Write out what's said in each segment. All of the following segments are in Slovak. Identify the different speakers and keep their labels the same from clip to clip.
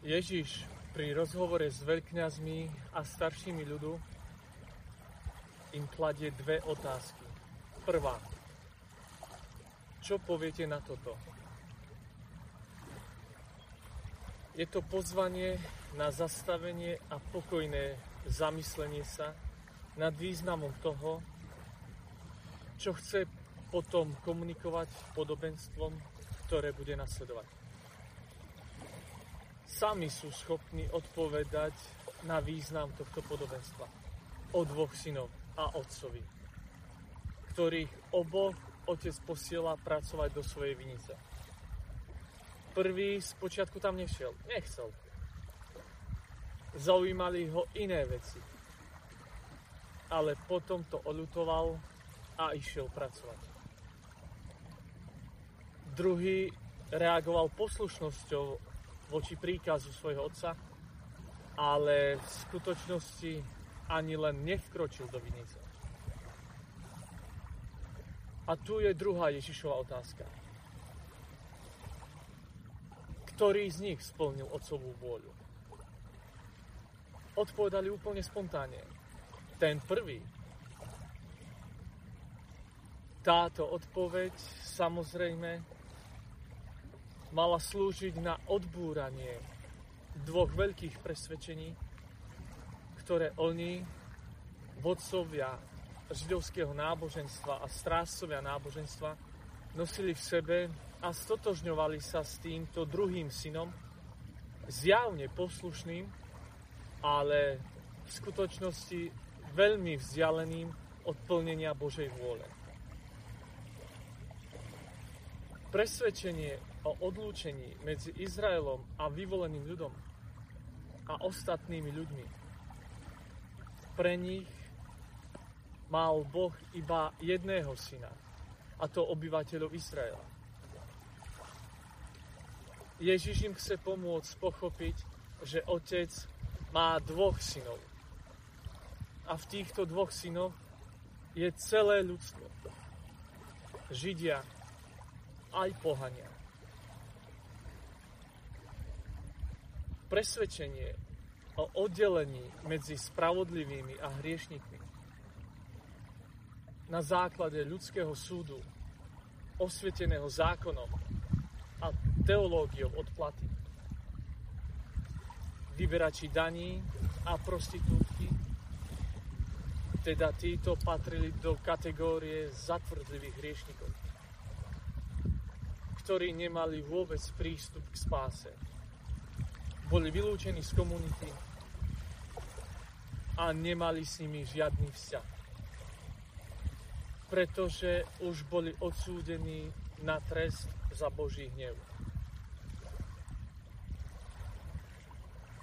Speaker 1: Ježiš pri rozhovore s veľkňazmi a staršími ľudu im kladie dve otázky. Prvá. Čo poviete na toto? Je to pozvanie na zastavenie a pokojné zamyslenie sa nad významom toho, čo chce potom komunikovať podobenstvom, ktoré bude nasledovať sami sú schopní odpovedať na význam tohto podobenstva. O dvoch synov a otcovi, ktorých oboch otec posiela pracovať do svojej vinice. Prvý spočiatku tam nešiel, nechcel. Zaujímali ho iné veci. Ale potom to oľutoval a išiel pracovať. Druhý reagoval poslušnosťou voči príkazu svojho otca, ale v skutočnosti ani len nevkročil do vinice. A tu je druhá Ježišova otázka. Ktorý z nich splnil otcovú vôľu? Odpovedali úplne spontánne. Ten prvý. Táto odpoveď samozrejme mala slúžiť na odbúranie dvoch veľkých presvedčení, ktoré oni, vodcovia židovského náboženstva a strážcovia náboženstva, nosili v sebe a stotožňovali sa s týmto druhým synom, zjavne poslušným, ale v skutočnosti veľmi vzdialeným od plnenia Božej vôle. Presvedčenie o odlúčení medzi Izraelom a vyvoleným ľudom a ostatnými ľuďmi. Pre nich mal Boh iba jedného syna, a to obyvateľov Izraela. Ježiš im chce pomôcť pochopiť, že otec má dvoch synov. A v týchto dvoch synoch je celé ľudstvo. Židia aj pohania. Presvedčenie o oddelení medzi spravodlivými a hriešnikmi na základe ľudského súdu, osvieteného zákonom a teológiou odplaty. Vyberači daní a prostitútky, teda títo patrili do kategórie zatvrdlivých hriešnikov, ktorí nemali vôbec prístup k spáse boli vylúčení z komunity a nemali s nimi žiadny vzťah. Pretože už boli odsúdení na trest za Boží hnev.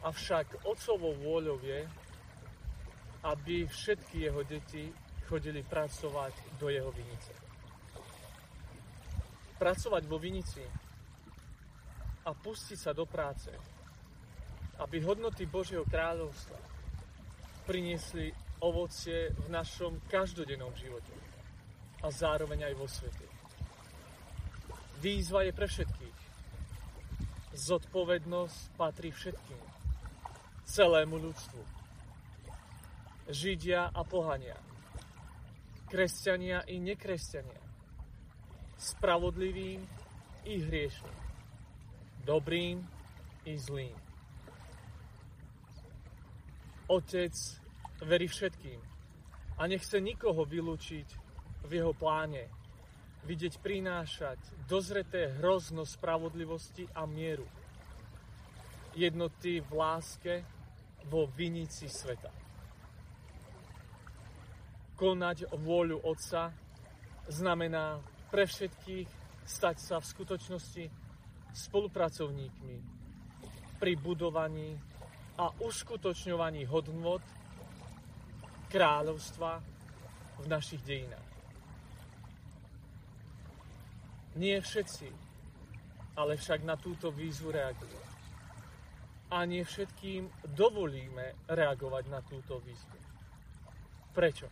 Speaker 1: Avšak otcovou vôľou je, aby všetky jeho deti chodili pracovať do jeho vinice. Pracovať vo vinici a pustiť sa do práce aby hodnoty Božieho kráľovstva priniesli ovocie v našom každodennom živote a zároveň aj vo svete. Výzva je pre všetkých. Zodpovednosť patrí všetkým. Celému ľudstvu. Židia a pohania. Kresťania i nekresťania. Spravodlivým i hriešným. Dobrým i zlým. Otec verí všetkým a nechce nikoho vylúčiť v jeho pláne, vidieť prinášať dozreté hrozno spravodlivosti a mieru. Jednoty v láske vo vinici sveta. Konať vôľu Otca znamená pre všetkých stať sa v skutočnosti spolupracovníkmi pri budovaní a uskutočňovaní hodnot kráľovstva v našich dejinách. Nie všetci, ale však na túto výzvu reagujú. A nie všetkým dovolíme reagovať na túto výzvu. Prečo?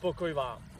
Speaker 1: Pokoj vám.